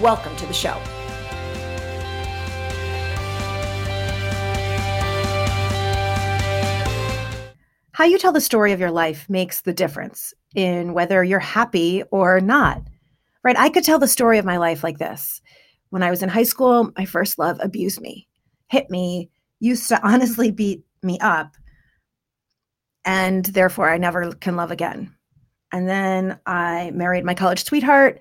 Welcome to the show. How you tell the story of your life makes the difference in whether you're happy or not. Right? I could tell the story of my life like this. When I was in high school, my first love abused me, hit me, used to honestly beat me up, and therefore I never can love again. And then I married my college sweetheart,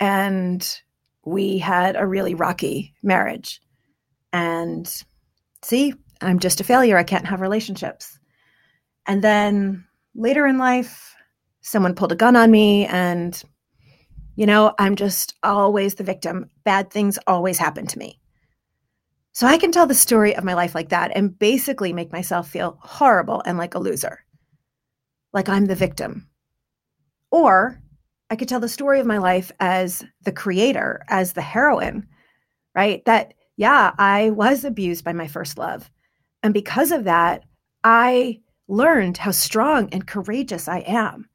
and we had a really rocky marriage. And see, I'm just a failure. I can't have relationships. And then later in life, someone pulled a gun on me, and, you know, I'm just always the victim. Bad things always happen to me. So I can tell the story of my life like that and basically make myself feel horrible and like a loser, like I'm the victim. Or I could tell the story of my life as the creator, as the heroine, right? That, yeah, I was abused by my first love. And because of that, I learned how strong and courageous I am.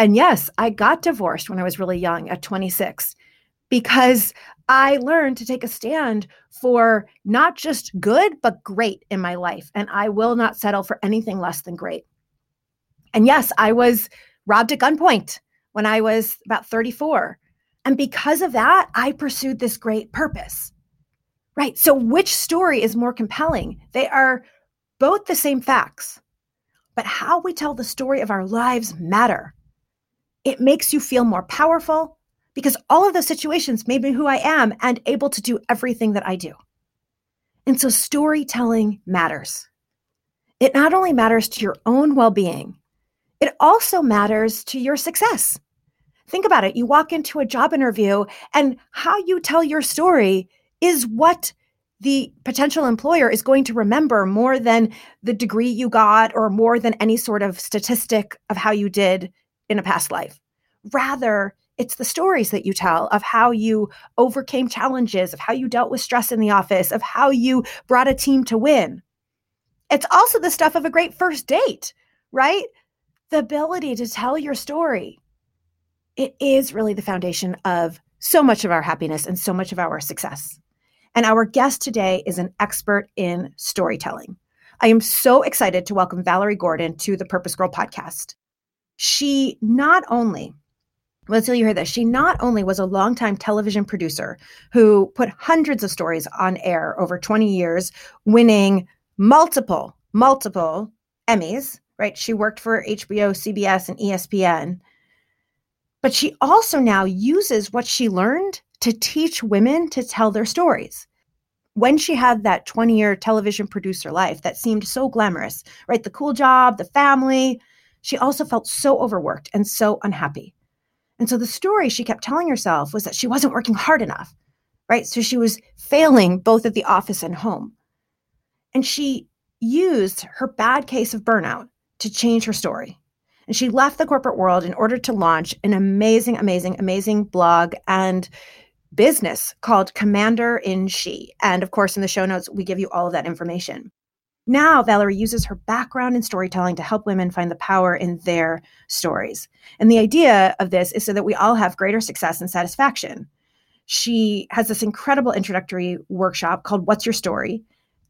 And yes, I got divorced when I was really young at 26 because I learned to take a stand for not just good, but great in my life. And I will not settle for anything less than great. And yes, I was robbed at gunpoint when I was about 34. And because of that, I pursued this great purpose. Right. So, which story is more compelling? They are both the same facts, but how we tell the story of our lives matter. It makes you feel more powerful, because all of those situations made me who I am and able to do everything that I do. And so storytelling matters. It not only matters to your own well being, it also matters to your success. Think about it. You walk into a job interview, and how you tell your story is what the potential employer is going to remember more than the degree you got or more than any sort of statistic of how you did in a past life. Rather, it's the stories that you tell of how you overcame challenges, of how you dealt with stress in the office, of how you brought a team to win. It's also the stuff of a great first date, right? The ability to tell your story. It is really the foundation of so much of our happiness and so much of our success. And our guest today is an expert in storytelling. I am so excited to welcome Valerie Gordon to the Purpose Girl podcast. She not only Let's tell you hear this. She not only was a longtime television producer who put hundreds of stories on air over 20 years, winning multiple, multiple Emmys, right? She worked for HBO, CBS, and ESPN. But she also now uses what she learned to teach women to tell their stories. When she had that 20 year television producer life that seemed so glamorous, right? The cool job, the family, she also felt so overworked and so unhappy. And so the story she kept telling herself was that she wasn't working hard enough, right? So she was failing both at the office and home. And she used her bad case of burnout to change her story. And she left the corporate world in order to launch an amazing, amazing, amazing blog and business called Commander in She. And of course, in the show notes, we give you all of that information. Now, Valerie uses her background in storytelling to help women find the power in their stories. And the idea of this is so that we all have greater success and satisfaction. She has this incredible introductory workshop called What's Your Story?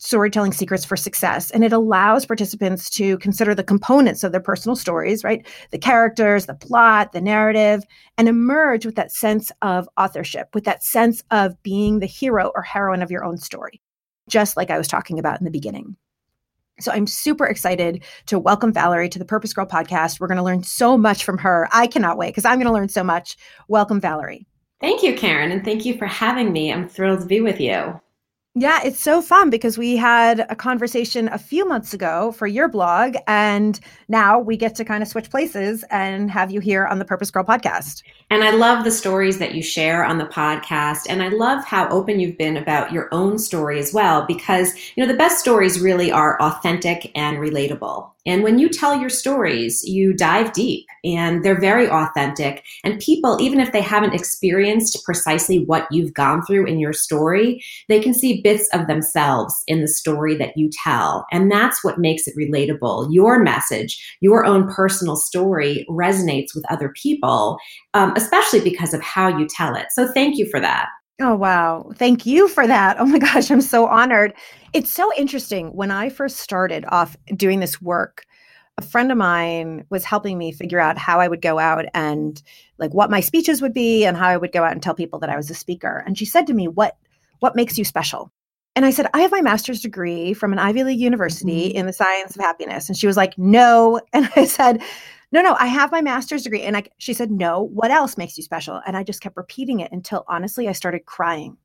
Storytelling Secrets for Success. And it allows participants to consider the components of their personal stories, right? The characters, the plot, the narrative, and emerge with that sense of authorship, with that sense of being the hero or heroine of your own story, just like I was talking about in the beginning. So I'm super excited to welcome Valerie to the Purpose Girl podcast. We're going to learn so much from her. I cannot wait because I'm going to learn so much. Welcome, Valerie. Thank you, Karen, and thank you for having me. I'm thrilled to be with you. Yeah, it's so fun because we had a conversation a few months ago for your blog, and now we get to kind of switch places and have you here on the Purpose Girl podcast. And I love the stories that you share on the podcast. And I love how open you've been about your own story as well, because, you know, the best stories really are authentic and relatable. And when you tell your stories, you dive deep and they're very authentic. And people, even if they haven't experienced precisely what you've gone through in your story, they can see bits of themselves in the story that you tell. And that's what makes it relatable. Your message, your own personal story resonates with other people, um, especially because of how you tell it. So thank you for that. Oh, wow. Thank you for that. Oh my gosh, I'm so honored. It's so interesting. When I first started off doing this work, a friend of mine was helping me figure out how I would go out and like what my speeches would be and how I would go out and tell people that I was a speaker. And she said to me, "What what makes you special?" And I said, "I have my master's degree from an Ivy League university mm-hmm. in the science of happiness." And she was like, "No." And I said, "No, no, I have my master's degree." And I she said, "No, what else makes you special?" And I just kept repeating it until honestly I started crying.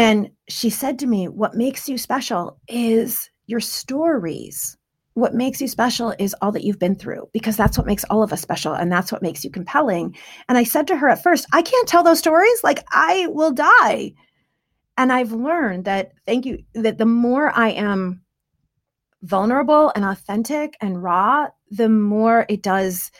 And she said to me, What makes you special is your stories. What makes you special is all that you've been through, because that's what makes all of us special and that's what makes you compelling. And I said to her at first, I can't tell those stories. Like, I will die. And I've learned that, thank you, that the more I am vulnerable and authentic and raw, the more it does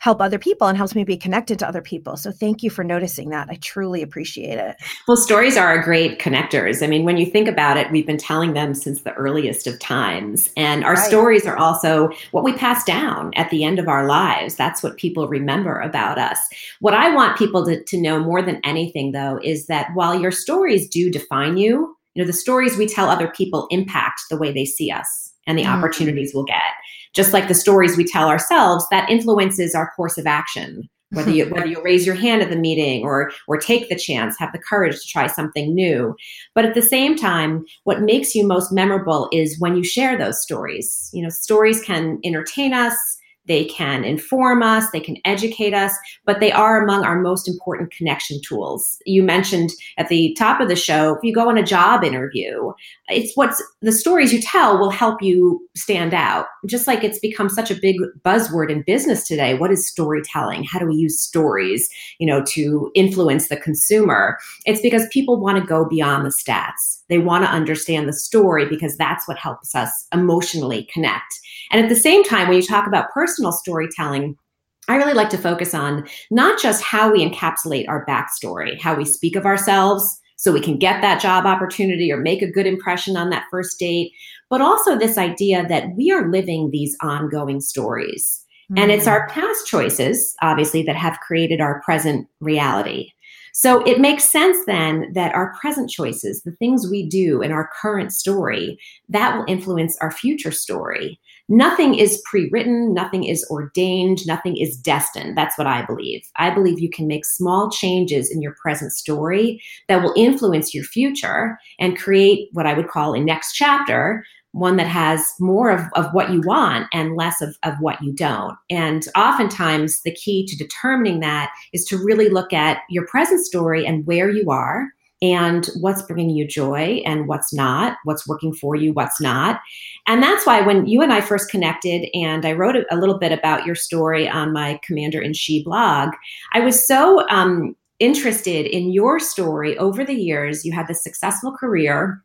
help other people and helps me be connected to other people. So thank you for noticing that. I truly appreciate it. Well, stories are great connectors. I mean, when you think about it, we've been telling them since the earliest of times. And our right. stories are also what we pass down at the end of our lives. That's what people remember about us. What I want people to, to know more than anything, though, is that while your stories do define you, you know, the stories we tell other people impact the way they see us and the mm. opportunities we'll get just like the stories we tell ourselves, that influences our course of action. Whether you whether you raise your hand at the meeting or or take the chance, have the courage to try something new. But at the same time, what makes you most memorable is when you share those stories. You know, stories can entertain us, they can inform us, they can educate us, but they are among our most important connection tools. You mentioned at the top of the show, if you go on a job interview, it's what's the stories you tell will help you stand out. Just like it's become such a big buzzword in business today. What is storytelling? How do we use stories, you know, to influence the consumer? It's because people want to go beyond the stats. They want to understand the story because that's what helps us emotionally connect. And at the same time, when you talk about personal storytelling, I really like to focus on not just how we encapsulate our backstory, how we speak of ourselves so we can get that job opportunity or make a good impression on that first date, but also this idea that we are living these ongoing stories. Mm-hmm. And it's mm. our past choices, obviously, that have created our present reality. So it makes sense then that our present choices, the things we do in our current story, that will influence our future story nothing is pre written, nothing is ordained, nothing is destined. That's what I believe. I believe you can make small changes in your present story that will influence your future and create what I would call a next chapter. One that has more of, of what you want and less of, of what you don't. And oftentimes, the key to determining that is to really look at your present story and where you are, and what's bringing you joy and what's not, what's working for you, what's not. And that's why when you and I first connected and I wrote a, little bit about your story on my Commander in She blog, I was so um, interested in your story over the years. You had this successful career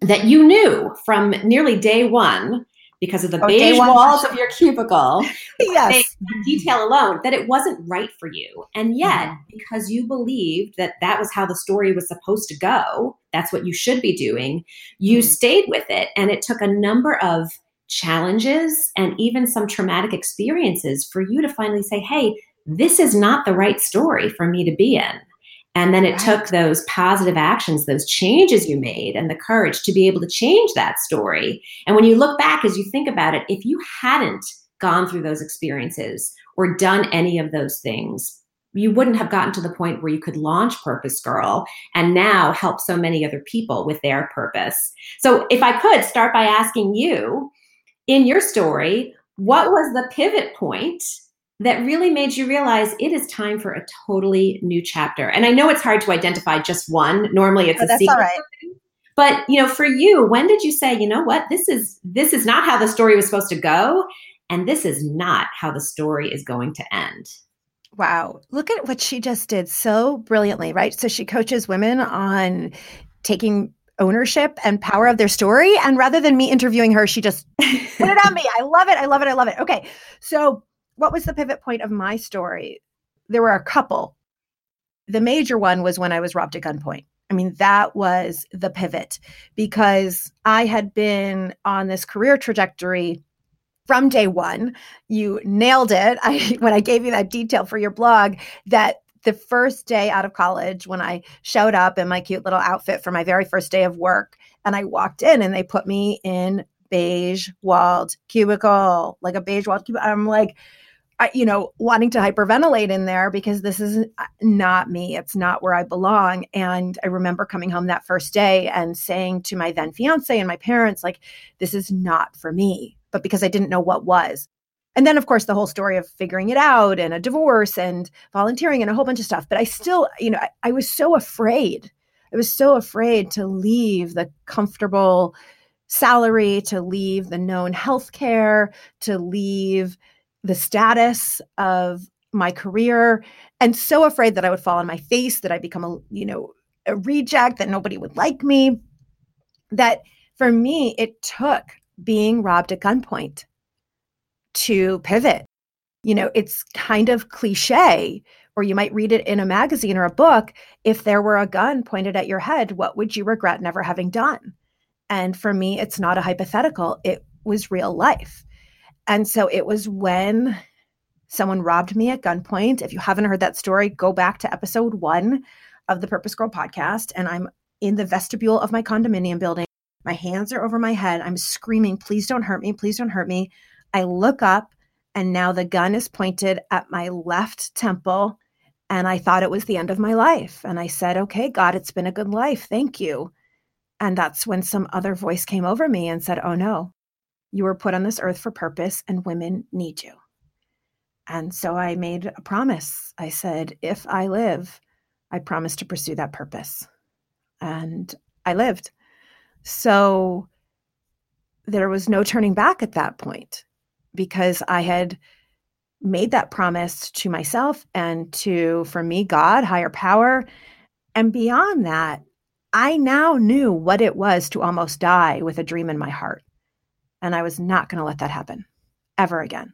that you knew from nearly day one because of the oh, beige walls of your cubicle. yes. Detail alone that it wasn't right for you. And yet, mm-hmm. because you believed that that was how the story was supposed to go, that's what you should be doing, you mm-hmm. stayed with it. And it took a number of challenges and even some traumatic experiences for you to finally say, hey, this is not the right story for me to be in. And then it right. took those positive actions, those changes you made, and the courage to be able to change that story. And when you look back, as you think about it, if you hadn't gone through those experiences or done any of those things, you wouldn't have gotten to the point where you could launch Purpose Girl and now help so many other people with their purpose. So, if I could start by asking you in your story, what was the pivot point that really made you realize it is time for a totally new chapter? And I know it's hard to identify just one. Normally it's oh, a that's secret. All right. But you know, for you, when did you say, you know what, this is this is not how the story was supposed to go, and this is not how the story is going to end? Wow. Look at what she just did so brilliantly, right? So she coaches women on taking ownership and power of their story. And rather than me interviewing her, she just put it on me. I love it. I love it. I love it. Okay. So, what was the pivot point of my story? There were a couple. The major one was when I was robbed at gunpoint. I mean, that was the pivot because I had been on this career trajectory from day one. You nailed it. I when I gave you that detail for your blog that the first day out of college when I showed up in my cute little outfit for my very first day of work and I walked in and they put me in beige walled cubicle, like a beige walled cubicle. I'm like, you know, wanting to hyperventilate in there because this is uh, not me. It's not where I belong. And I remember coming home that first day and saying to my then fiance and my parents, like, this is not for me. But because I didn't know what was. And then, of course, the whole story of figuring it out and a divorce and volunteering and a whole bunch of stuff. But I still, you know, I, I was so afraid. I was so afraid to leave the comfortable salary, to leave the known health care, to leave the status of my career, and so afraid that I would fall on my face, that I'd become a, you know, a reject, that nobody would like me. That for me, it took being robbed at gunpoint to pivot. You know, it's kind of cliche, or you might read it in a magazine or a book. If there were a gun pointed at your head, what would you regret never having done? And for me, it's not a hypothetical, it was real life. And so it was when someone robbed me at gunpoint. If you haven't heard that story, go back to episode one of the Purpose Girl podcast. And I'm in the vestibule of my condominium building. My hands are over my head. I'm screaming, please don't hurt me. Please don't hurt me. I look up and now the gun is pointed at my left temple. And I thought it was the end of my life. And I said, okay, God, it's been a good life. Thank you. And that's when some other voice came over me and said, oh no, you were put on this earth for purpose and women need you. And so I made a promise. I said, if I live, I promise to pursue that purpose. And I lived. So there was no turning back at that point because I had made that promise to myself and to, for me, God, higher power. And beyond that, I now knew what it was to almost die with a dream in my heart. And I was not going to let that happen ever again.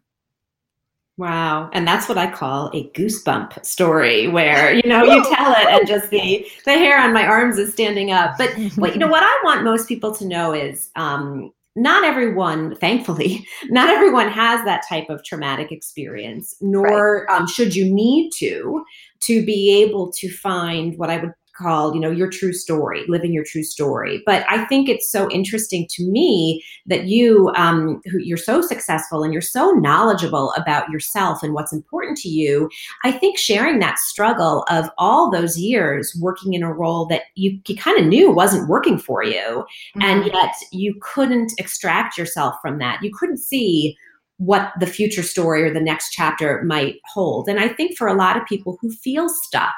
Wow. And that's what I call a goosebump story where, you know, you tell it and just the the hair on my arms is standing up. But what you know what I want most people to know is um not everyone, thankfully, not everyone has that type of traumatic experience, nor right. um, should you need to, to be able to find what I would called, you know, your true story, living your true story. But I think it's so interesting to me that you, um, who you're so successful and you're so knowledgeable about yourself and what's important to you. I think sharing that struggle of all those years working in a role that you, you kind of knew wasn't working for you, mm-hmm. and yet you couldn't extract yourself from that. You couldn't see what the future story or the next chapter might hold. And I think for a lot of people who feel stuck,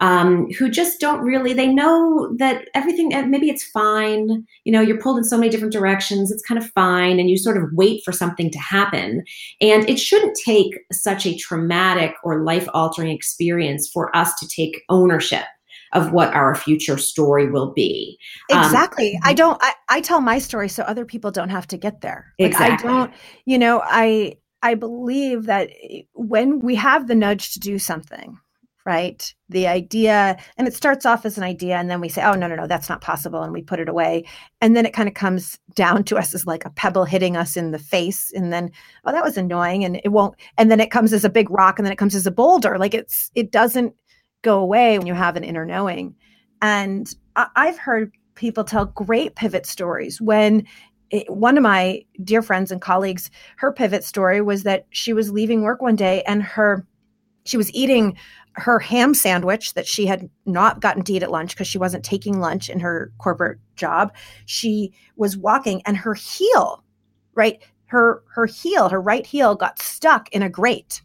um, who just don't really they know that everything eh, maybe it's fine you know you're pulled in so many different directions it's kind of fine and you sort of wait for something to happen and it shouldn't take such a traumatic or life altering experience for us to take ownership of what our future story will be. Um, exactly. Um, I don't I, I tell my story so other people don't have to get there. Like exactly. I don't, you know, I I believe that eh, when we have the nudge to do something, right? The idea, and it starts off as an idea, and then we say, oh, no, no, no, that's not possible. And we put it away. And then it kind of comes down to us as like a pebble hitting us in the face. And then, oh, that was annoying. And it won't, and then it comes as a big rock, and then it comes as a boulder. Like it's, it doesn't go away when you have an inner knowing. And I, I've heard people tell great pivot stories when it, one of my dear friends and colleagues, her pivot story was that she was leaving work one day and her she was eating her ham sandwich that she had not gotten to eat at lunch because she wasn't taking lunch in her corporate job. She was walking and her heel, right? Her her heel, her right heel got stuck in a grate.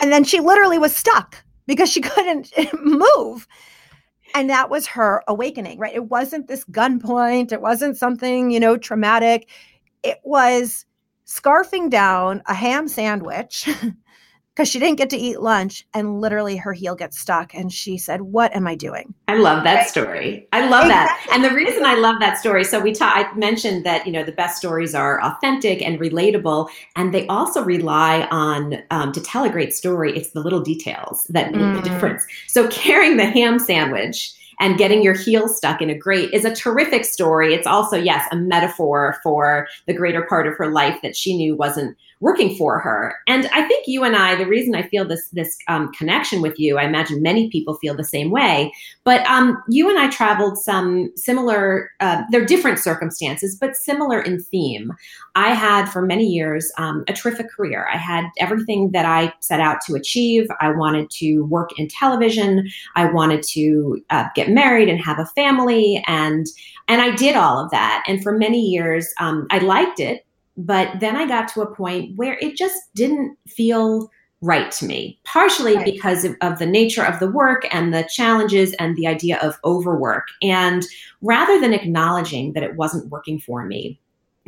and then she literally was stuck because she couldn't move. And that was her awakening, right? It wasn't this gunpoint, it wasn't something, you know, traumatic. It was scarfing down a ham sandwich because she didn't get to eat lunch and literally her heel gets stuck and she said what am i doing i love that story i love exactly. that and the reason i love that story so we ta- i mentioned that you know the best stories are authentic and relatable and they also rely on um, to tell a great story it's the little details that make mm. the difference so carrying the ham sandwich and getting your heel stuck in a grate is a terrific story. It's also, yes, a metaphor for the greater part of her life that she knew wasn't working for her. And I think you and I, the reason I feel this this um, connection with you, I imagine many people feel the same way. But um, you and I traveled some similar. Uh, they're different circumstances, but similar in theme. I had for many years um, a terrific career. I had everything that I set out to achieve. I wanted to work in television. I wanted to uh, get married and have a family, and and I did all of that. And for many years, um, I liked it but then I got to a point where it just didn't feel right to me, partially right. because of, of, the nature of the work and the challenges and the idea of overwork. And rather than acknowledging that it wasn't working for me,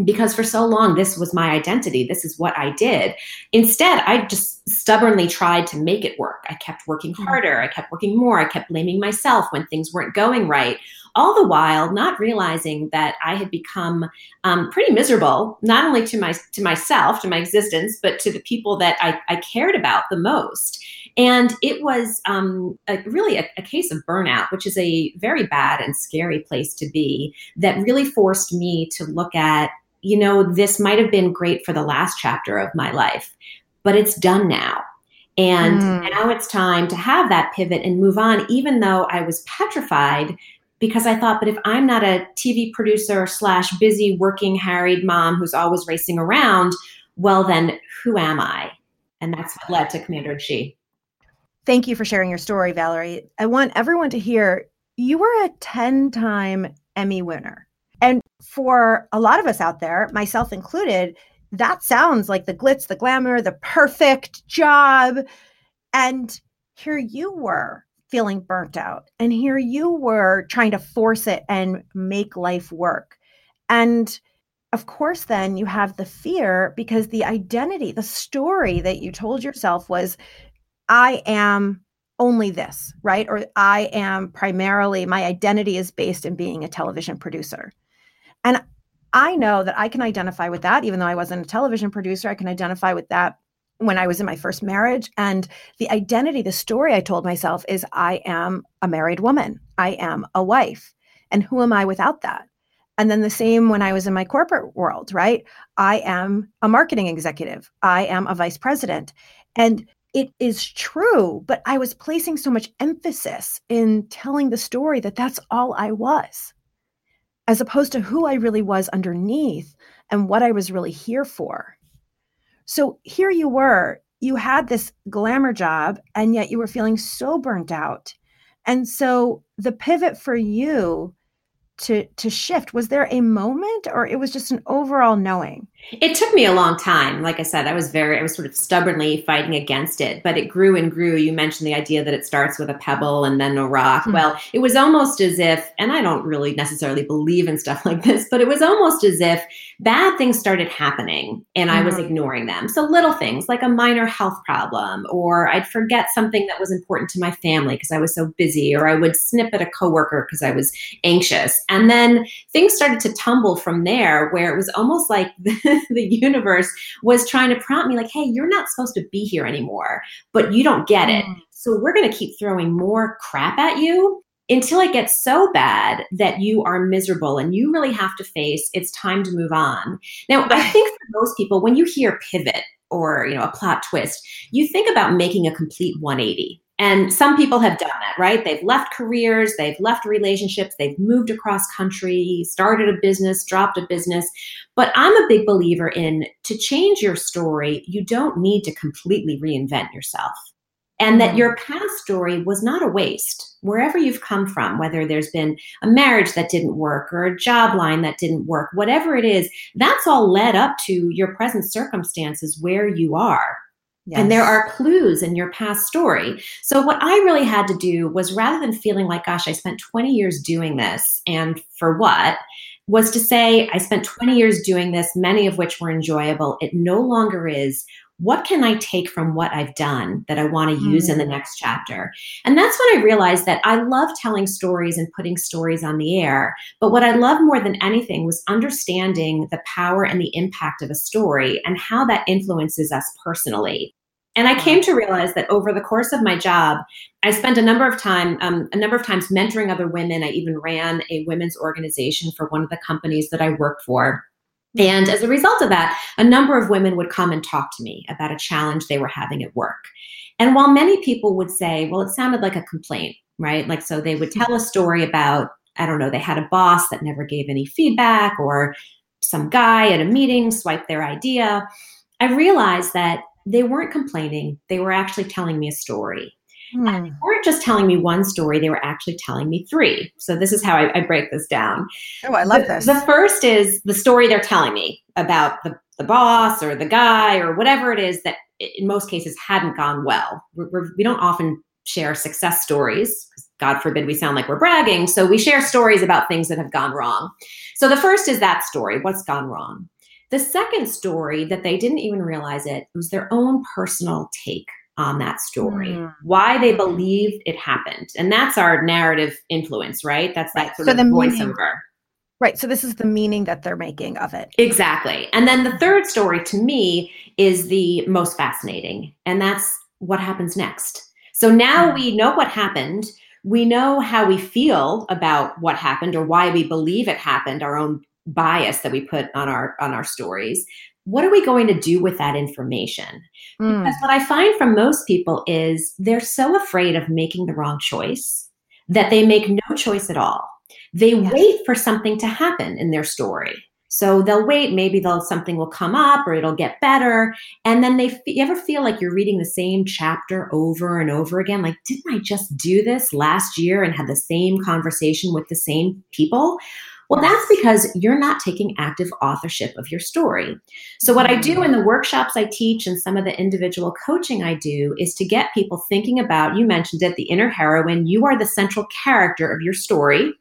because for so long this was my identity this is what i did instead i just stubbornly tried to make it work i kept working hmm. harder i kept working more i kept blaming myself when things weren't going right all the while not realizing that I had become um, pretty miserable, not only to my to myself, to my existence, but to the people that I, I cared about the most. And it was um, a, really a, a case of burnout, which is a very bad and scary place to be. That really forced me to look at, you know, this might have been great for the last chapter of my life, but it's done now. And mm. now it's time to have that pivot and move on, even though I was petrified because I thought, but if I'm not a TV producer slash busy working harried mom who's always racing around, well, then who am I? And that's what led to Commander in. Thank you for sharing your story, Valerie. I want everyone to hear you were a 10 time Emmy winner. And for a lot of us out there, myself included, that sounds like the glitz, the glamour, the perfect job. And here you were feeling burnt out. And here you were trying to force it and make life work. And of course, then you have the fear because the identity, the story that you told yourself was, I am only this, right? Or I am primarily, my identity is based in being a television producer. And I know that I can identify with that, even though I wasn't a television producer, I can identify with that when I was in my first marriage. And the identity, the story I told myself is I am a married woman, I am a wife. And who am I without that? And then the same when I was in my corporate world, right? I am a marketing executive, I am a vice president. And it is true, but I was placing so much emphasis in telling the story that that's all I was, as opposed to who I really was underneath and what I was really here for. So here you were, you had this glamour job, and yet you were feeling so burnt out. And so the pivot for you to to shift was there a moment or it was just an overall knowing it took me a long time like i said i was very i was sort of stubbornly fighting against it but it grew and grew you mentioned the idea that it starts with a pebble and then a rock mm-hmm. well it was almost as if and i don't really necessarily believe in stuff like this but it was almost as if bad things started happening and mm-hmm. I was mm-hmm. ignoring them. So little things like a minor health problem, or I'd forget something that was important to my family because I was so busy, or I would snip at a coworker because I was anxious. And then things started to tumble from there, where it was almost like the, universe was trying to prompt me, like, hey, you're not supposed to be here anymore, but you don't get it. Mm. So we're going to keep throwing more crap at you until it gets so bad that you are miserable and you really have to face it's time to move on. Now, I think for most people, when you hear pivot or you know a plot twist, you think about making a complete 180. And some people have done that, right? They've left careers, they've left relationships, they've moved across country, started a business, dropped a business. But I'm a big believer in to change your story, you don't need to completely reinvent yourself and that mm-hmm. your past story was not a waste wherever you've come from whether there's been a marriage that didn't work or a job line that didn't work whatever it is that's all led up to your present circumstances where you are Yes. And there are clues in your past story. So, what I really had to do was rather than feeling like, gosh, I spent 20 years doing this and for what, was to say, I spent 20 years doing this, many of which were enjoyable. It no longer is what can I take from what I've done that I want to mm. use in the mm. next chapter? And that's when I realized that I love telling stories and putting stories on the air. But what I love more than anything was understanding the power and the impact of a story and how that influences us personally. And I came to realize that over the course of my job, I spent a number of time, um, a number of times mentoring other women. I even ran a women's organization for one of the companies that I worked for. And as a result of that, a number of women would come and talk to me about a challenge they were having at work. And while many people would say, well, it sounded like a complaint, right? Like, so they would tell a story about, I don't know, they had a boss that never gave any feedback or some guy at a meeting swiped their idea. I realized that they weren't complaining, they were actually telling me a story. Hmm. they weren't just telling me one story, they were actually telling me three. So this is how I, I break this down. Oh, I love the, this. The first is the story they're telling me about the, the boss or the guy or whatever it is that in most cases hadn't gone well. We're, we're, we do not often share success stories. God forbid we sound like we're bragging. So we share stories about things that have gone wrong. So the first is that story what's gone wrong? The second story that they didn't even realize it was their own personal take on that story, mm. why they believed it happened. And that's our narrative influence, right? That's that sort so of voiceover. Meaning, right. So this is the meaning that they're making of it. Exactly. And then the third story to me is the most fascinating, and that's what happens next. So now mm. we know what happened. We know how we feel about what happened or why we believe it happened, our own bias that we put on our on our stories what are we going to do with that information? Mm. because what i find from most people is they're so afraid of making the wrong choice that they make no choice at all. They yes. wait for something to happen in their story. So they'll wait maybe they'll something will come up or it'll get better. And then they you ever feel like you're reading the same chapter over and over again? Like didn't i just do this last year and had the same conversation with the same people well, that's because you're not taking active authorship of your story. So, what I do in the workshops I teach and some of the individual coaching I do is to get people thinking about you mentioned it, the inner heroine. You are the central character of your story.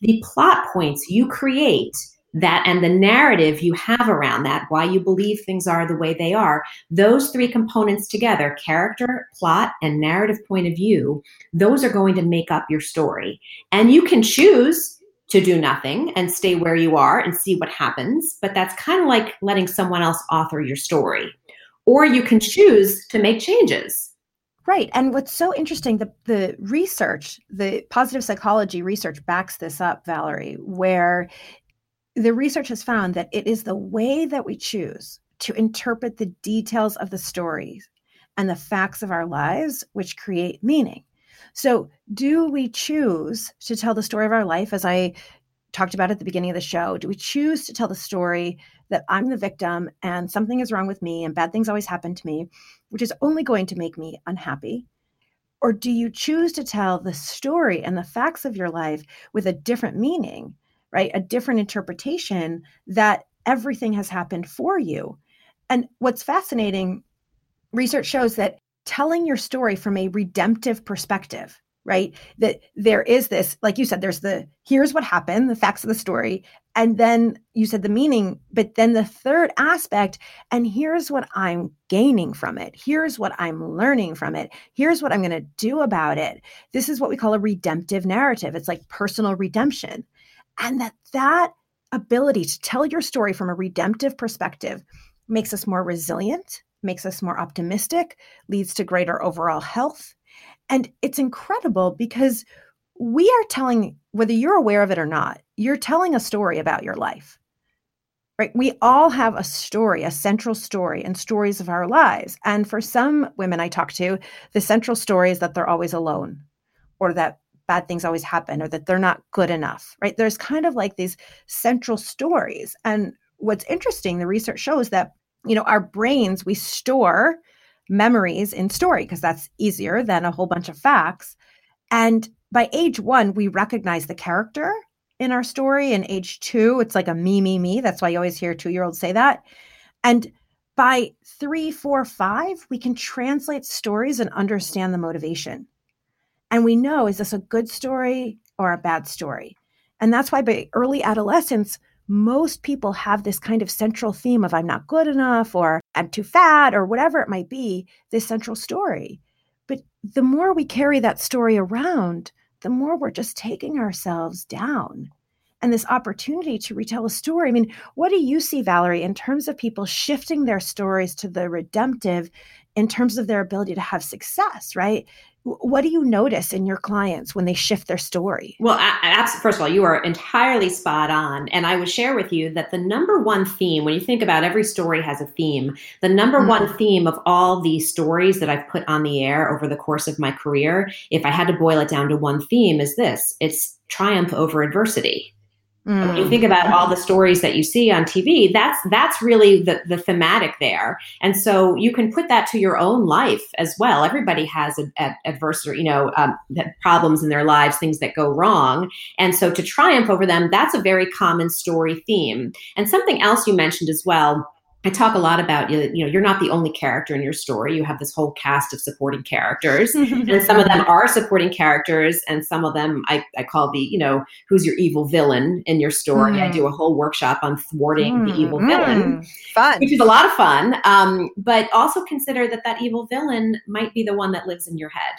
The plot points you create that and the narrative you have around that, why you believe things are the way they are, those three components together character, plot, and narrative point of view those are going to make up your story. And you can choose to do nothing and stay where you are and see what happens. But that's kind of like letting someone else author your story. Or you can choose to make changes. Right. And what's so interesting, the, the research, the positive psychology research backs this up, Valerie, where the research has found that it is the way that we choose to interpret the details of the stories and the facts of our lives which create meaning. So, do we choose to tell the story of our life as I talked about at the beginning of the show? Do we choose to tell the story that I'm the victim and something is wrong with me and bad things always happen to me, which is only going to make me unhappy? Or do you choose to tell the story and the facts of your life with a different meaning, right? A different interpretation that everything has happened for you. And what's fascinating, research shows that telling your story from a redemptive perspective right? That there is this like you said there's the here's what happened the facts of the story and then you said the meaning but then the third aspect and here's what i'm gaining from it. Here's what i'm learning from it. Here's what i'm going to do about it. This is what we call a redemptive narrative. It's like personal redemption. And that that ability to tell your story from a redemptive perspective makes us more resilient makes us more optimistic, leads to greater overall health. And it's incredible because we are telling, whether you're aware of it or not, you're telling a story about your life. Right? We all have a story, a central story, and stories of our lives. And for some women I talk to, the central story is that they're always alone or that bad things always happen or that they're not good enough, right? There's kind of like these central stories. And what's interesting, the research shows that you know, our brains, we store memories in story because that's easier than a whole bunch of facts. And by age one, we recognize the character in our story. And age two, it's like a me, me, me. That's why you always hear two year olds say that. And by three, four, five, we can translate stories and understand the motivation. And we know is this a good story or a bad story? And that's why by early adolescence, most people have this kind of central theme of I'm not good enough or I'm too fat or whatever it might be, this central story. But the more we carry that story around, the more we're just taking ourselves down. And this opportunity to retell a story. I mean, what do you see, Valerie, in terms of people shifting their stories to the redemptive in terms of their ability to have success, right? what do you notice in your clients when they shift their story? Well, I, first of all, you are entirely spot on. And I would share with you that the number one theme, when you think about every story has a theme, the number mm-hmm. one theme of all the stories that I've put on the air over the course of my career, if I had to boil it down to one theme, is this it's triumph over adversity. Mm. When you think about all the stories that you see on TV, that's that's really the, the thematic there. And so you can put that to your own life as well. Everybody has a, a adversity, you know, um, problems in their lives, things that go wrong. And so to triumph over them, that's a very common story theme. And something else you mentioned as well I talk a lot about you know you're not the only character in your story. You have this whole cast of supporting characters, and some of them are supporting characters, and some of them I, I call the you know who's your evil villain in your story. Mm. I do a whole workshop on thwarting mm. the evil villain, mm. fun. which is a lot of fun. Um, but also consider that that evil villain might be the one that lives in your head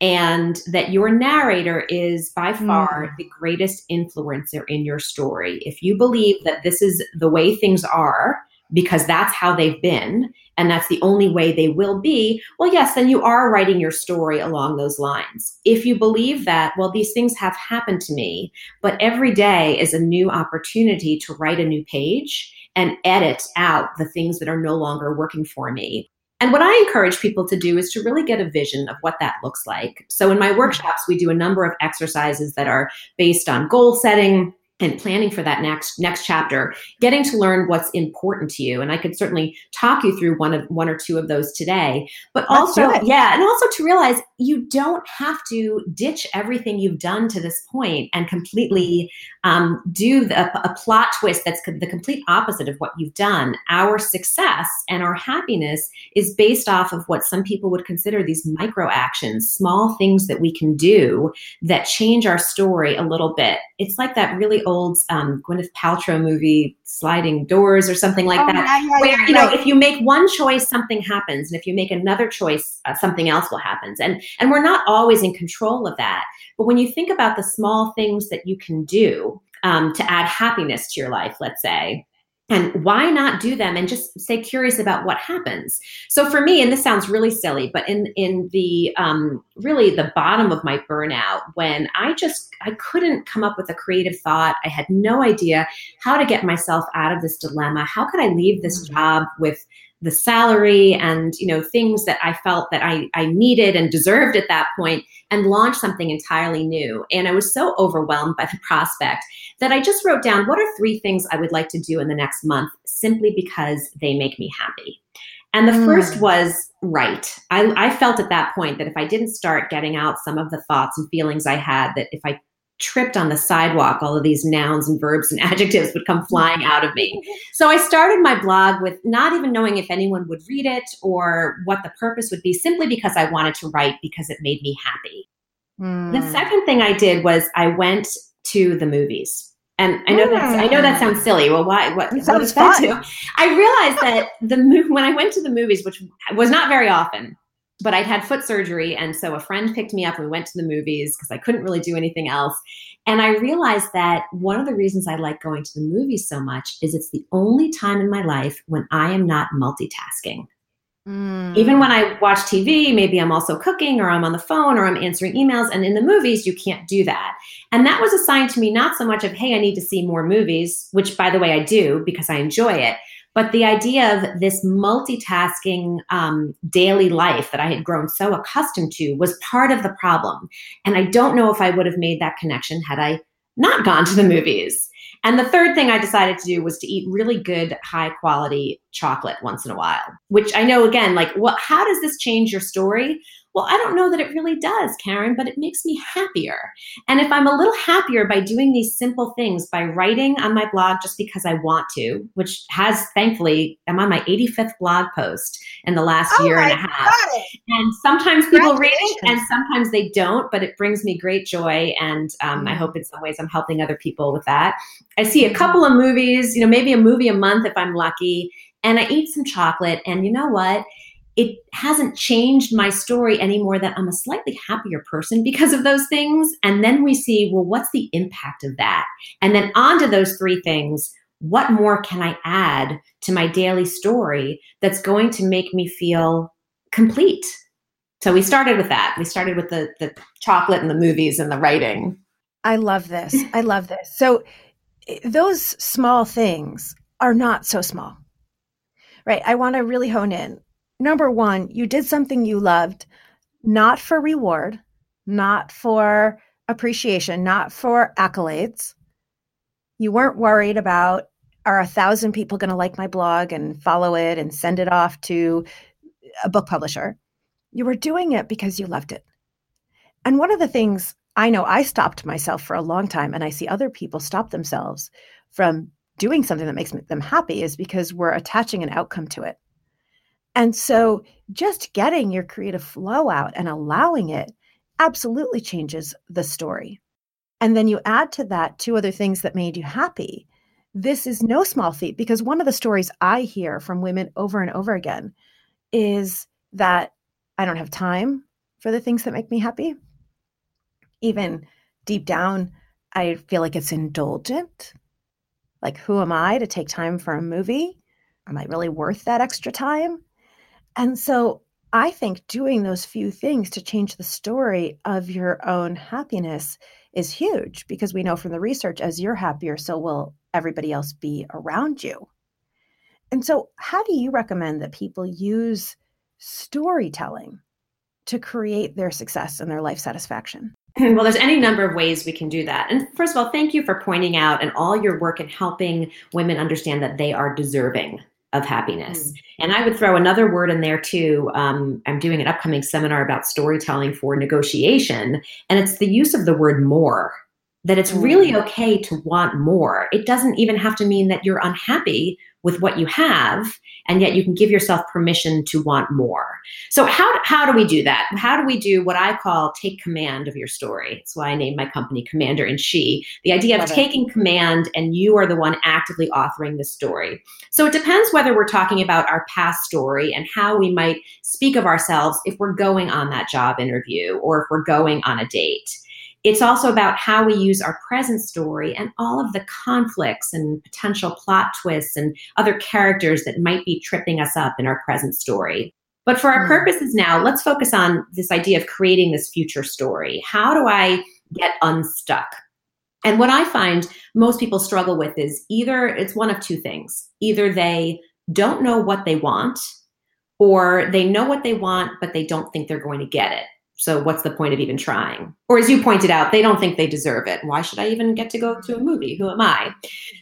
and that your narrator is by far mm. the greatest influencer in your story. If you believe that this is the way things are, because that's how they've been and that's the only way they will be, well, yes, then you are writing your story along those lines. If you believe that, well, these things have happened to me, but every day is a new opportunity to write a new page and edit out the things that are no longer working for me. And what I encourage people to do is to really get a vision of what that looks like. So in my workshops, we do a number of exercises that are based on goal setting, and planning for that next next chapter getting to learn what's important to you. And i could certainly talk you through one of one or two of those today but also yeah and also to realize you don't have to ditch everything you've done to this point and completely um, do the, a plot twist that's the complete opposite of what you've done. Our success and our happiness is based off of what some people would consider these micro actions small things that we can do that change our story a little bit. It's like that really old um, Gwyneth Paltrow movie, Sliding Doors, or something like oh, that, yeah, yeah, where yeah, you know if you make one choice, something happens, and if you make another choice, uh, something else will happen. And and we're not always in control of that. But when you think about the small things that you can do um, to add happiness to your life, let's say, and why not do them and just stay curious about what happens so for me and this sounds really silly but in in the um, really the bottom of my burnout when i just i couldn't come up with a creative thought i had no idea how to get myself out of this dilemma how could i leave this mm-hmm. job with the salary and you know things that I felt that I, I needed and deserved at that point and launch something entirely new. And I was so overwhelmed by the prospect that I just wrote down what are three things I would like to do in the next month simply because they make me happy. And the mm. first was write. I, I felt at that point that if I didn't start getting out some of the thoughts and feelings I had, that if I tripped on the sidewalk, all of these nouns and verbs and adjectives would come flying out of me. So I started my blog with not even knowing if anyone would read it or what the purpose would be, simply because I wanted to write because it made me happy. Mm. The hmm. second thing I did was I went to the movies. And I know mm. that's I know that sounds silly. Well, why? What, it sounds fun. I realized that the when I went to the movies, which was not very often, but I'd had foot surgery. And so a friend picked me up and we went to the movies because I couldn't really do anything else. And I realized that one of the reasons I like going to the movies so much is it's the only time in my life when I am not multitasking. Mm. Even when I watch TV, maybe I'm also cooking or I'm on the phone or I'm answering emails. And in the movies, you can't do that. And that was a sign to me not so much of, hey, I need to see more movies, which by the way, I do because I enjoy it, but the idea of this multitasking um, daily life that I had grown so accustomed to was part of the problem. And I don't know if I would have made that connection had I not gone to the movies. And the third thing I decided to do was to eat really good, high quality chocolate once in a while, which I know again, like, what, how does this change your story? Well, I don't know that it really does, Karen, but it makes me happier. And if I'm a little happier by doing these simple things, by writing on my blog just because I want to, which has thankfully, I'm on my 85th blog post in the last oh year and a half. And sometimes people read it and sometimes they don't, but it brings me great joy. And um, I mm. hope in some ways I'm helping other people with that. I see a couple of movies, you know, maybe a movie a month if I'm lucky, and I eat some chocolate. And you know what? It hasn't changed my story any more that I'm a slightly happier person because of those things. And then we see, well, what's the impact of that? And then onto those three things, what more can I add to my daily story that's going to make me feel complete? So we started with that. We started with the the chocolate and the movies and the writing. I love this. I love this. So eh, those small things are not so small. Right? I want to really hone in number one, you did something you loved, not for reward, not for appreciation, not for accolades. You weren't worried about are a thousand people going to like my blog and follow it and send it off to a book publisher. You were doing it because you loved it. And one of the things I know I stopped myself for a long time, and I see other people stop themselves from doing something that makes them happy is because we're attaching an outcome to it. And so just getting your creative flow out and allowing it absolutely changes the story. And then you add to that two other things that made you happy. This is no small feat because one of the stories I hear from women over and over again is that I don't have time for the things that make me happy. Even deep down, I feel like it's indulgent. Like, who am I to take time for a movie? Am I really worth that extra time? And so I think doing those few things to change the story of your own happiness is huge because we know from the research as you're happier, so will everybody else be around you. And so, how do you recommend that people use storytelling to create their success and their life satisfaction? Well, there's any number of ways we can do that. And first of all, thank you for pointing out and all your work in helping women understand that they are deserving of happiness. Mm. And I would throw another word in there too. Um, I'm doing an upcoming seminar about storytelling for negotiation, and it's the use of the word more. That it's really mm. okay to want more. It doesn't even have to mean that you're unhappy with what you have and yet you can give yourself permission to want more. So how, how do we do that? How do we do what i call take command of your story? That's why i named my company Commander in She. The idea Love of it. taking command and you are the one actively authoring the story. So it depends whether we're talking about our past story and how we might speak of ourselves if we're going on that job interview or if we're going on a date it's also about how we use our present story and all of the conflicts and potential plot twists and other characters that might be tripping us up in our present story. But for our mm. purposes now, let's focus on this idea of creating this future story. How do I get unstuck? And what I find most people struggle with is either it's one of two things. Either they don't know what they want, or they know what they want, but they don't think they're going to get it. So what's the point of even trying? Or as you pointed out, they don't think they deserve it. Why should I even get to go to a movie? Who am I?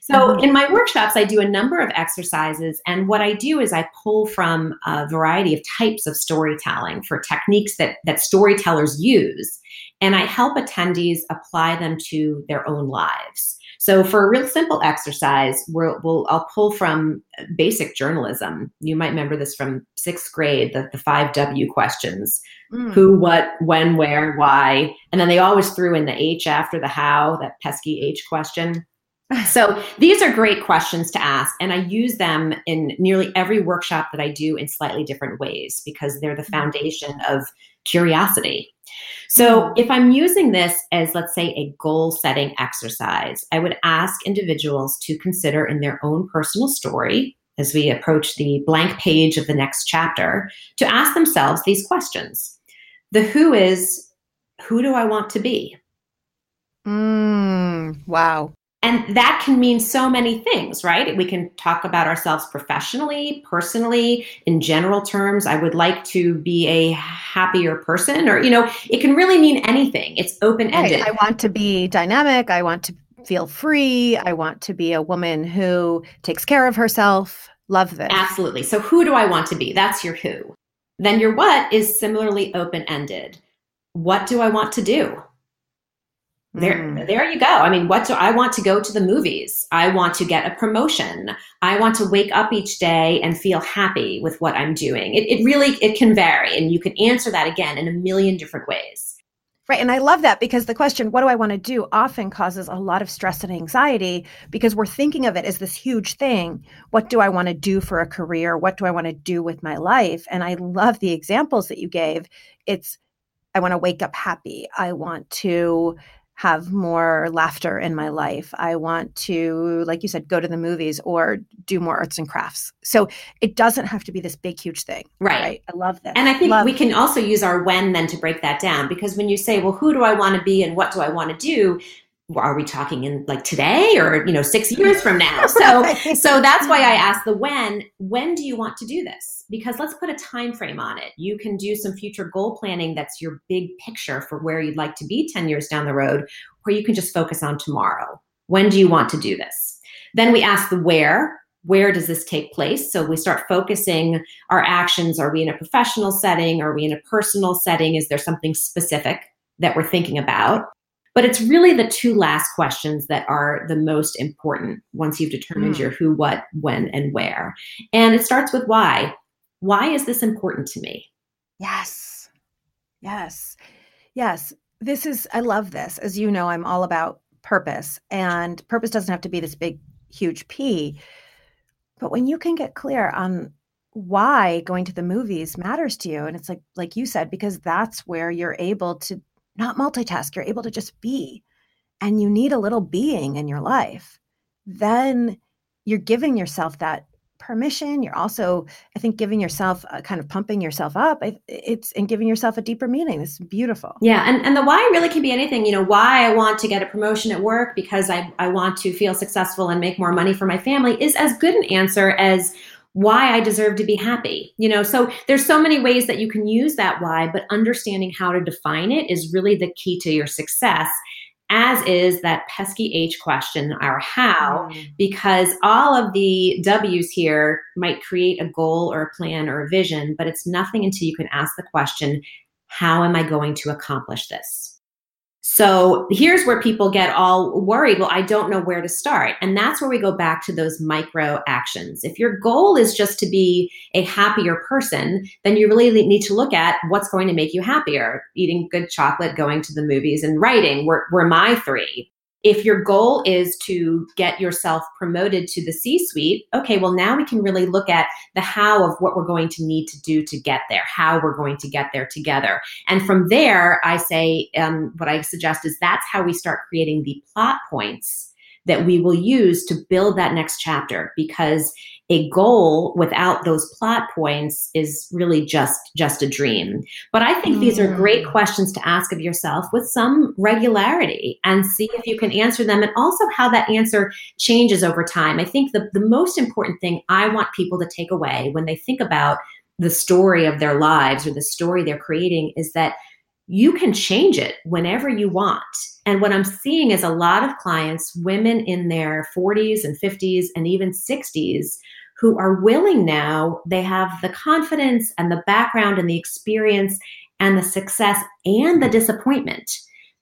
So mm-hmm. in my workshops, I do a number of exercises. And what I do is I pull from a variety of types of storytelling for techniques that, that storytellers use. And I help attendees apply them to their own lives. So for a real simple exercise, we'll, we'll, I'll pull from basic journalism. You might remember this from sixth grade, the, the five W questions: mm. who, what, when, where, why, and then they always threw in the H after the how, that pesky H question. So these are great questions to ask, and I use them in nearly every workshop that I do in slightly different ways because they're the mm. foundation of curiosity. So, mm-hmm. if I'm using this as, let's say, a goal setting exercise, I would ask individuals to consider in their own personal story, as we approach the blank page of the next chapter, to ask themselves these questions. The who is, who do I want to be? Mm, wow. And that can mean so many things, right? We can talk about ourselves professionally, personally, in general terms. I would like to be a happier person, or, you know, it can really mean anything. It's open ended. Right. I want to be dynamic. I want to feel free. I want to be a woman who takes care of herself. Love this. Absolutely. So, who do I want to be? That's your who. Then your what is similarly open ended. What do I want to do? There, mm. there you go. I mean, what do I want to go to the movies? I want to get a promotion. I want to wake up each day and feel happy with what I'm doing. It, it really, it can vary, and you can answer that again in a million different ways. Right. And I love that because the question, what do I want to do, often causes a lot of stress and anxiety because we're thinking of it as this huge thing. What do I want to do for a career? What do I want to do with my life? And I love the examples that you gave. It's, I want to wake up happy. I want to have more laughter in my life. I want to, like you said, go to the movies or do more arts and crafts. So it doesn't have to be this big, huge thing. Right. right? I love that. And I think love we can also use our when then to break that down because when you say, well, who do I want to be and what do I want to do? Are we talking in like today or you know six years from now? So so that's why i mm-hmm. asked the when when do you want to do this? Because let's put a time frame on it. You can do some future goal planning that's your big picture for where you'd like to be 10 years down the road or you can just focus on tomorrow. When do you want to do this? Then we ask the where. Where does this take place? So we start focusing our actions. Are we in a professional setting? Are we in a personal setting? Is there something specific that we're thinking about but it's really the two last questions that are the most important once you've determined mm. your who, what, when, and where. And it starts with why. Why is this important to me? Yes. Yes. Yes. This is, I love this. As you know, I'm all about purpose, and purpose doesn't have to be this big, huge P. But when you can get clear on why going to the movies matters to you and it's like like you said because that's where you're able to not multitask. You're able to just be. And you need a little being in your life. Then you're giving yourself that permission. You're also, I think, giving yourself a kind of pumping yourself up. It's and giving yourself a deeper meaning. It's beautiful. Yeah, and and the why really can be anything. You know, why I want to get a promotion at work because I I want to feel successful and make more money for my family is as good an answer as why I deserve to be happy. You know, so there's so many ways that you can use that why, but understanding how to define it is really the key to your success. As is that pesky H question, our how, mm. because all of the W's here might create a goal or a plan or a vision, but it's nothing until you can ask the question, how am I going to accomplish this? So here's where people get all worried. Well, I don't know where to start. And that's where we go back to those micro actions. If your goal is just to be a happier person, then you really need to look at what's going to make you happier. Eating good chocolate, going to the movies, and writing were, were my three if your goal is to get yourself promoted to the C suite, okay, well, now we can really look at the how of what we're going to need to do to get there, how we're going to get there together. And from there, I say, um, what I suggest is that's how we start creating the plot points that we will use to build that next chapter because a goal without those plot points is really just just a dream but i think mm. these are great mm. questions to ask of yourself with some regularity and see if you can answer them and also how that answer changes over time i think the, the most important thing i want people to take away when they think about the story of their lives or the story they're creating is that you can change it whenever you want. And what I'm seeing is a lot of clients, women in their 40s and 50s and even 60s, who are willing now, they have the confidence and the background and the experience and the success and the disappointment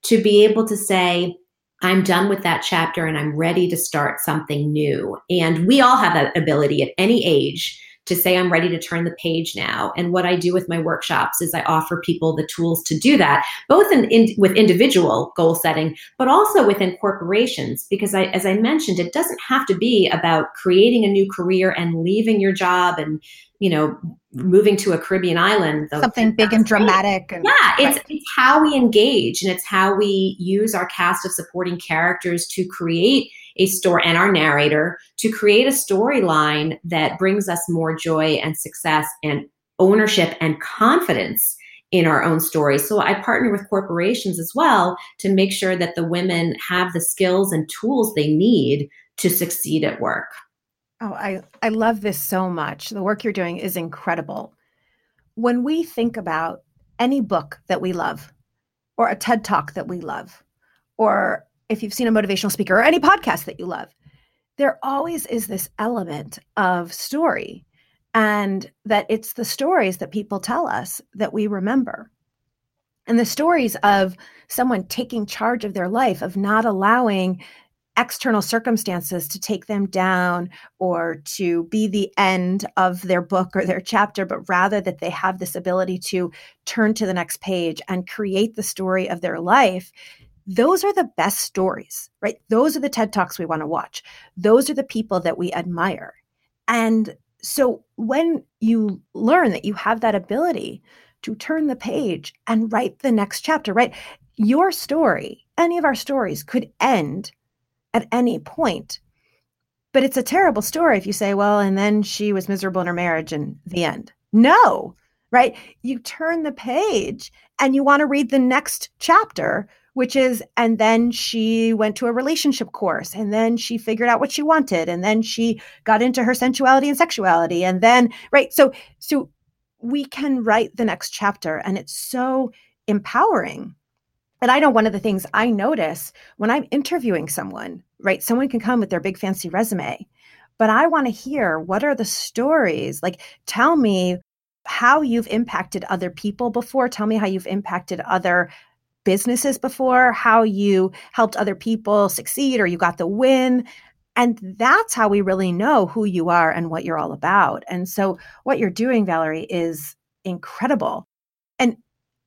to be able to say, I'm done with that chapter and I'm ready to start something new. And we all have that ability at any age to say I'm ready to turn the page now. And what I do with my workshops is I offer people the tools to do that, both in, in with individual goal setting, but also within corporations. Because I, as I mentioned, it doesn't have to be about creating a new career and leaving your job and you know moving to a caribbean island something big and dramatic and, yeah it's, right. it's how we engage and it's how we use our cast of supporting characters to create a story and our narrator to create a storyline that brings us more joy and success and ownership and confidence in our own stories. So I partner with corporations as well to make sure that the women have the skills and tools they need to succeed at work. Oh, I, I love this so much. The work you're doing is incredible. When we think about any book that we love, or a TED talk that we love, or if you've seen a motivational speaker or any podcast that you love, there always is this element of story. and that it's the stories that people tell us that we remember. And the stories of someone taking charge of their life, of not allowing external circumstances to take them down or to be the end of their book or their chapter, but rather that they have this ability to turn to the next page and create the story of their life. Those are the best stories, right? Those are the TED Talks we want to watch. Those are the people that we admire. And so when you learn that you have that ability to turn the page and write the next chapter, right? Your story, any of our stories could end at any point. But it's a terrible story if you say, well, and then she was miserable in her marriage and the end. No, right? You turn the page and you want to read the next chapter, which is, and then she went to a relationship course and then she figured out what she wanted and then she got into her sensuality and sexuality. And then, right? So, so we can write the next chapter and it's so empowering and I know one of the things I notice when I'm interviewing someone, right? Someone can come with their big fancy resume, but I want to hear what are the stories? Like, tell me how you've impacted other people before. Tell me how you've impacted other businesses before, how you helped other people succeed or you got the win. And that's how we really know who you are and what you're all about. And so, what you're doing, Valerie, is incredible. And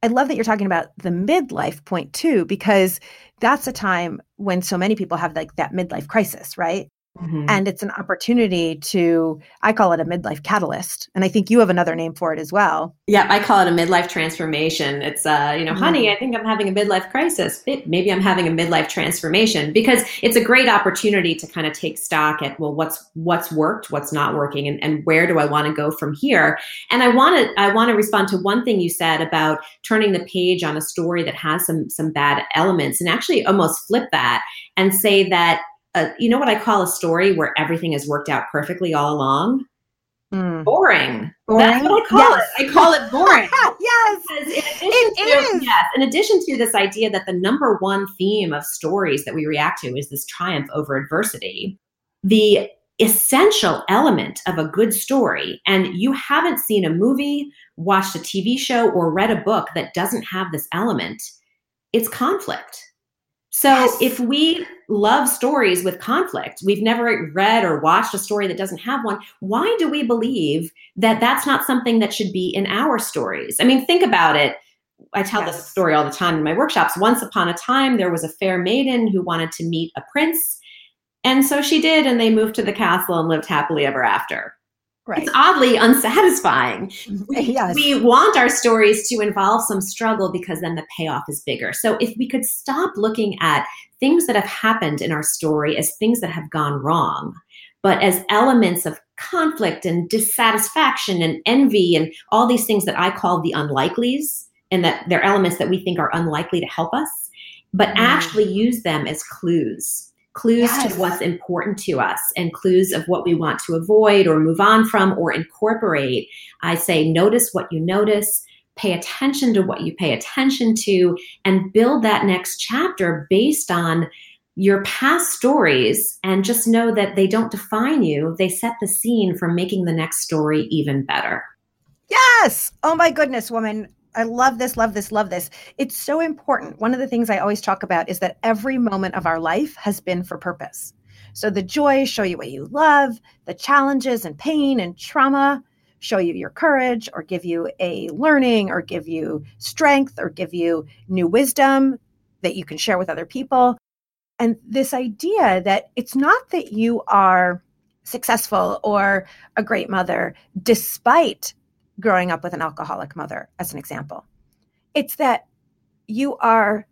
I love that you're talking about the midlife point too, because that's a time when so many people have like that midlife crisis, right? Mm-hmm. And it's an opportunity to, I call it a midlife catalyst. And I think you have another name for it as well. Yeah, I call it a midlife transformation. It's, uh, you know, mm-hmm. honey, I think I'm having a midlife crisis. It, maybe I'm having a midlife transformation because it's a great opportunity to kind of take stock at, well, what's, what's worked, what's not working, and, and where do I want to go from here? And I want to, I want to respond to one thing you said about turning the page on a story that has some, some bad elements and actually almost flip that and say that a, you know what I call a story where everything has worked out perfectly all along? Mm. Boring. boring. That's what I call yes. it. I call it boring. yes, it to, is. Yes, in addition to this idea that the number one theme of stories that we react to is this triumph over adversity, the essential element of a good story, and you haven't seen a movie, watched a TV show, or read a book that doesn't have this element, it's conflict so yes. if we love stories with conflict, we've never read or watched a story that doesn't have one, why do we believe that that's not something that should be in our stories? I mean, think about it. I tell yes. this story all the time in my workshops. Once upon a time, there was a fair maiden who wanted to meet a prince. And so she did, and they moved to the castle and lived happily ever after. Right. It's oddly unsatisfying. We, yes. we want our stories to involve some struggle because then the payoff is bigger. So if we could stop looking at things that have happened in our story as things that have gone wrong, but as elements of conflict and dissatisfaction and envy and all these things that I call the unlikelies, and that they're elements that we think are unlikely to help us, but mm. actually use them as clues clues yes. to what's important to us and clues of what we want to avoid or move on from or incorporate. I say, notice what you notice, pay attention to what you pay attention to, and build that next chapter based on your past stories and just know that they don't define you. They set the scene for making the next story even better. Yes. Oh my goodness, woman. I love this, love this, love this. It's so important. One of the things I always talk about is that every moment of our life has been for purpose. So the joys show you what you love, the challenges and pain and trauma show you your courage or give you a learning or give you strength or give you new wisdom that you can share with other people. And this idea that it's not that you are successful or a great mother despite growing up with an alcoholic mother, as an example. It's that you are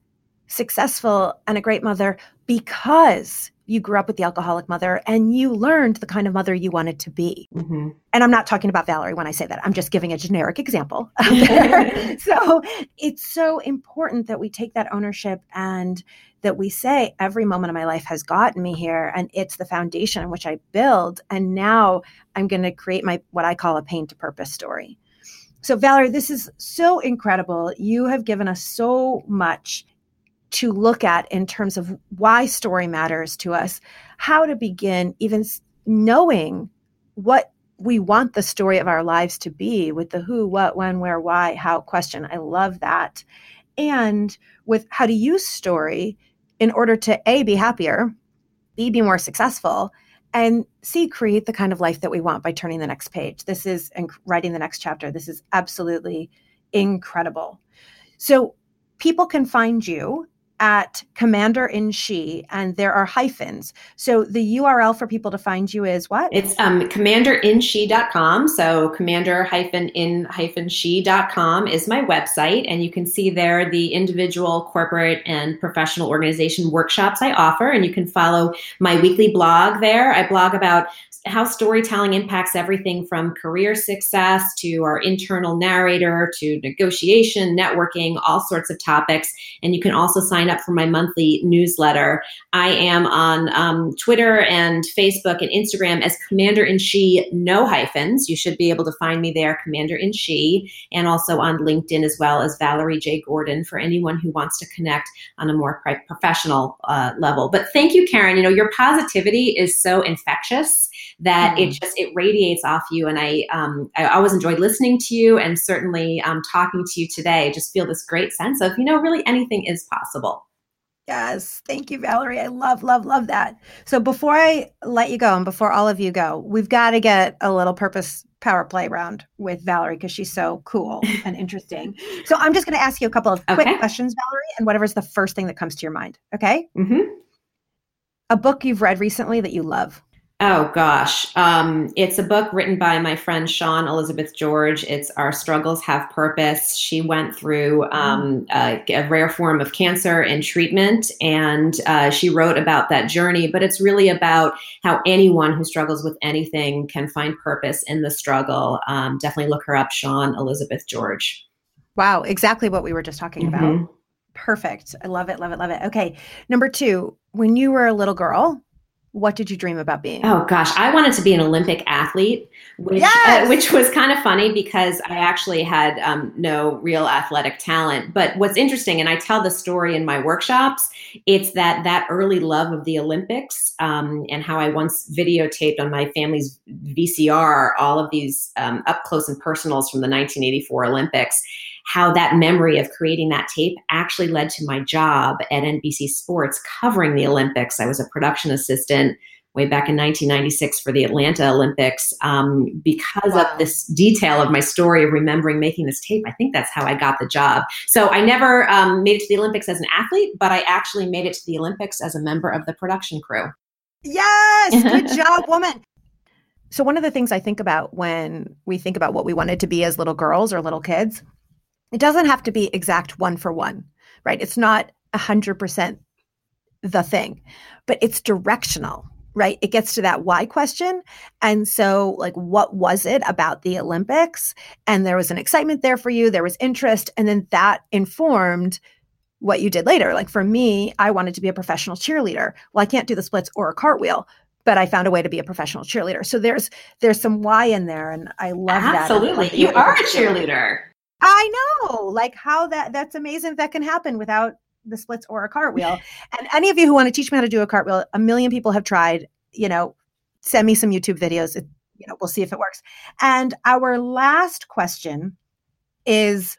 successful and a great mother because you grew up with the alcoholic mother and you learned the kind of mother you wanted to be. Mm-hmm. And I'm not talking about Valerie when I say that. I'm just giving a generic example. so it's so important that we take that ownership and that we say every moment of my life has gotten me here and it's the foundation on which I build. And now I'm going to create my what I call a pain to purpose story. So, Valerie, this is so incredible. You have given us so much to look at in terms of why story matters to us, how to begin even knowing what we want the story of our lives to be with the who, what, when, where, why, how question. I love that. And with how to use story in order to A, be happier, B, be more successful, and C, create the kind of life that we want by turning the next page. This is, and writing the next chapter. This is absolutely incredible. So people can find you at Commander in She, and there are hyphens. So the URL for people to find you is what? It's um, commanderinshe.com. So commander hyphen in hyphen she.com is my website, and you can see there the individual, corporate, and professional organization workshops I offer. And you can follow my weekly blog there. I blog about how storytelling impacts everything from career success to our internal narrator to negotiation, networking, all sorts of topics. And you can also sign up for my monthly newsletter. I am on um, Twitter and Facebook and Instagram as Commander in She, no hyphens. You should be able to find me there, Commander in She, and also on LinkedIn as well as Valerie J. Gordon for anyone who wants to connect on a more professional uh, level. But thank you, Karen. You know, your positivity is so infectious that mm. it just it radiates off you and i um, i always enjoyed listening to you and certainly um, talking to you today I just feel this great sense of you know really anything is possible Yes. Thank you, Valerie. I love, love, love that. So before I let you go and before all of you go, we've got to get a little purpose power play round with Valerie because she's so cool and interesting. So I'm just going to ask you a couple of quick okay. questions, Valerie, and whatever's the first thing that comes to your mind. Okay. Mm-hmm. A book you've read recently that you love. Oh gosh, um, it's a book written by my friend Sean Elizabeth George. It's Our Struggles Have Purpose. She went through um, a, a, rare form of cancer and treatment, and uh, she wrote about that journey. But it's really about how anyone who struggles with anything can find purpose in the struggle. Um, definitely look her up, Sean Elizabeth George. Wow, exactly what we were just talking mm-hmm. about. Perfect. I love it, love it, love it. Okay, number two, when you were a little girl what did you dream about being? Oh gosh, I wanted to be an Olympic athlete, which, uh, yes! uh, which was kind of funny because I actually had um, no real athletic talent. But what's interesting, and I tell the story in my workshops, it's that that early love of the Olympics um, and how I once videotaped on my family's VCR all of these um, up close and personals from the 1984 Olympics how that memory of creating that tape actually led to my job at NBC Sports covering the Olympics. I was a production assistant way back in 1996 for the Atlanta Olympics um, because wow. of this detail of my story of remembering making this tape. I think that's how I got the job. So I never um, made it to the Olympics as an athlete, but I actually made it to the Olympics as a member of the production crew. Yes, good job, woman. So, one of the things I think about when we think about what we wanted to be as little girls or little kids it doesn't have to be exact one for one, right? It's not 100% the thing, but it's directional, right? It gets to that why question. And so, like, what was it about the Olympics? And there was an excitement there for you, there was interest. And then that informed what you did later. Like, for me, I wanted to be a professional cheerleader. Well, I can't do the splits or a cartwheel, but I found a way to be a professional cheerleader. So there's there's some why in there, and I love Absolutely. that. Absolutely, you are a cheerleader. I know, like how that that's amazing that can happen without the splits or a cartwheel. and any of you who want to teach me how to do a cartwheel, a million people have tried. You know, send me some YouTube videos. It, you know, we'll see if it works. And our last question is,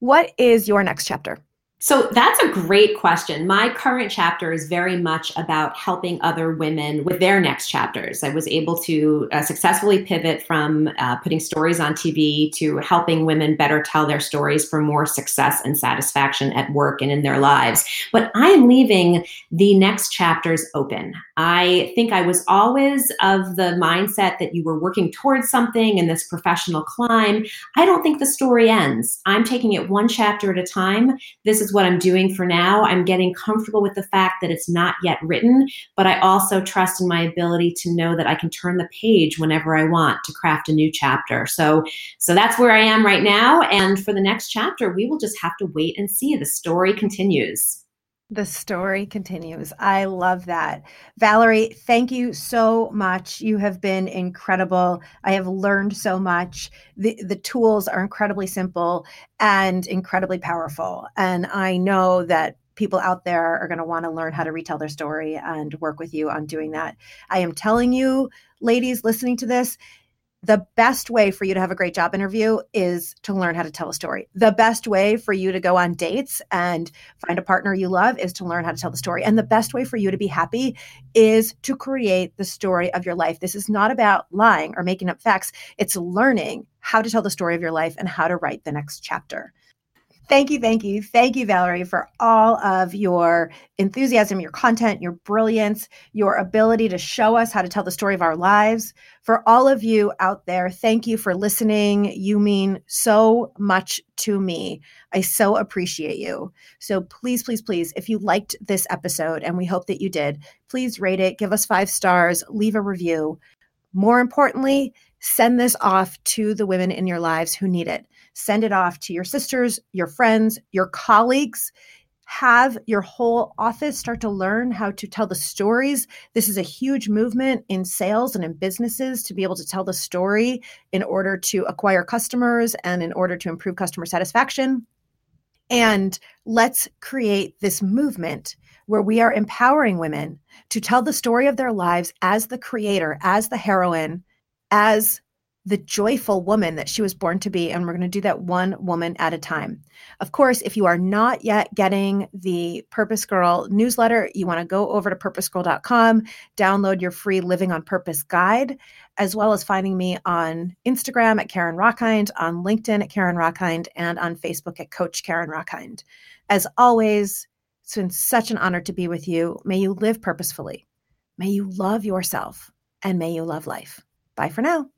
what is your next chapter? So that's a great question. My current chapter is very much about helping other women with their next chapters. I was able to uh, successfully pivot from uh, putting stories on TV to helping women better tell their stories for more success and satisfaction at work and in their lives. But I am leaving the next chapters open. I think I was always of the mindset that you were working towards something in this professional climb. I don't think the story ends. I'm taking it one chapter at a time. This what I'm doing for now. I'm getting comfortable with the fact that it's not yet written, but I also trust in my ability to know that I can turn the page whenever I want to craft a new chapter. So, so that's where I am right now. And for the next chapter, we will just have to wait and see. The story continues. The story continues. I love that. Valerie, thank you so much. You have been incredible. I have learned so much. The the tools are incredibly simple and incredibly powerful. And I know that people out there are going to want to learn how to retell their story and work with you on doing that. I am telling you, ladies listening to this, the best way for you to have a great job interview is to learn how to tell a story. The best way for you to go on dates and find a partner you love is to learn how to tell the story. And the best way for you to be happy is to create the story of your life. This is not about lying or making up facts, it's learning how to tell the story of your life and how to write the next chapter. Thank you, thank you, thank you, Valerie, for all of your enthusiasm, your content, your brilliance, your ability to show us how to tell the story of our lives. For all of you out there, thank you for listening. You mean so much to me. I so appreciate you. So please, please, please, if you liked this episode, and we hope that you did, please rate it, give us five stars, leave a review. More importantly, send this off to the women in your lives who need it. Send it off to your sisters, your friends, your colleagues. Have your whole office start to learn how to tell the stories. This is a huge movement in sales and in businesses to be able to tell the story in order to acquire customers and in order to improve customer satisfaction. And let's create this movement where we are empowering women to tell the story of their lives as the creator, as the heroine, as the joyful woman that she was born to be. And we're going to do that one woman at a time. Of course, if you are not yet getting the Purpose Girl newsletter, you want to go over to purposegirl.com, download your free Living on Purpose guide, as well as finding me on Instagram at Karen Rockhind, on LinkedIn at Karen Rockhind, and on Facebook at Coach Karen Rockhind. As always, it's been such an honor to be with you. May you live purposefully. May you love yourself and may you love life. Bye for now.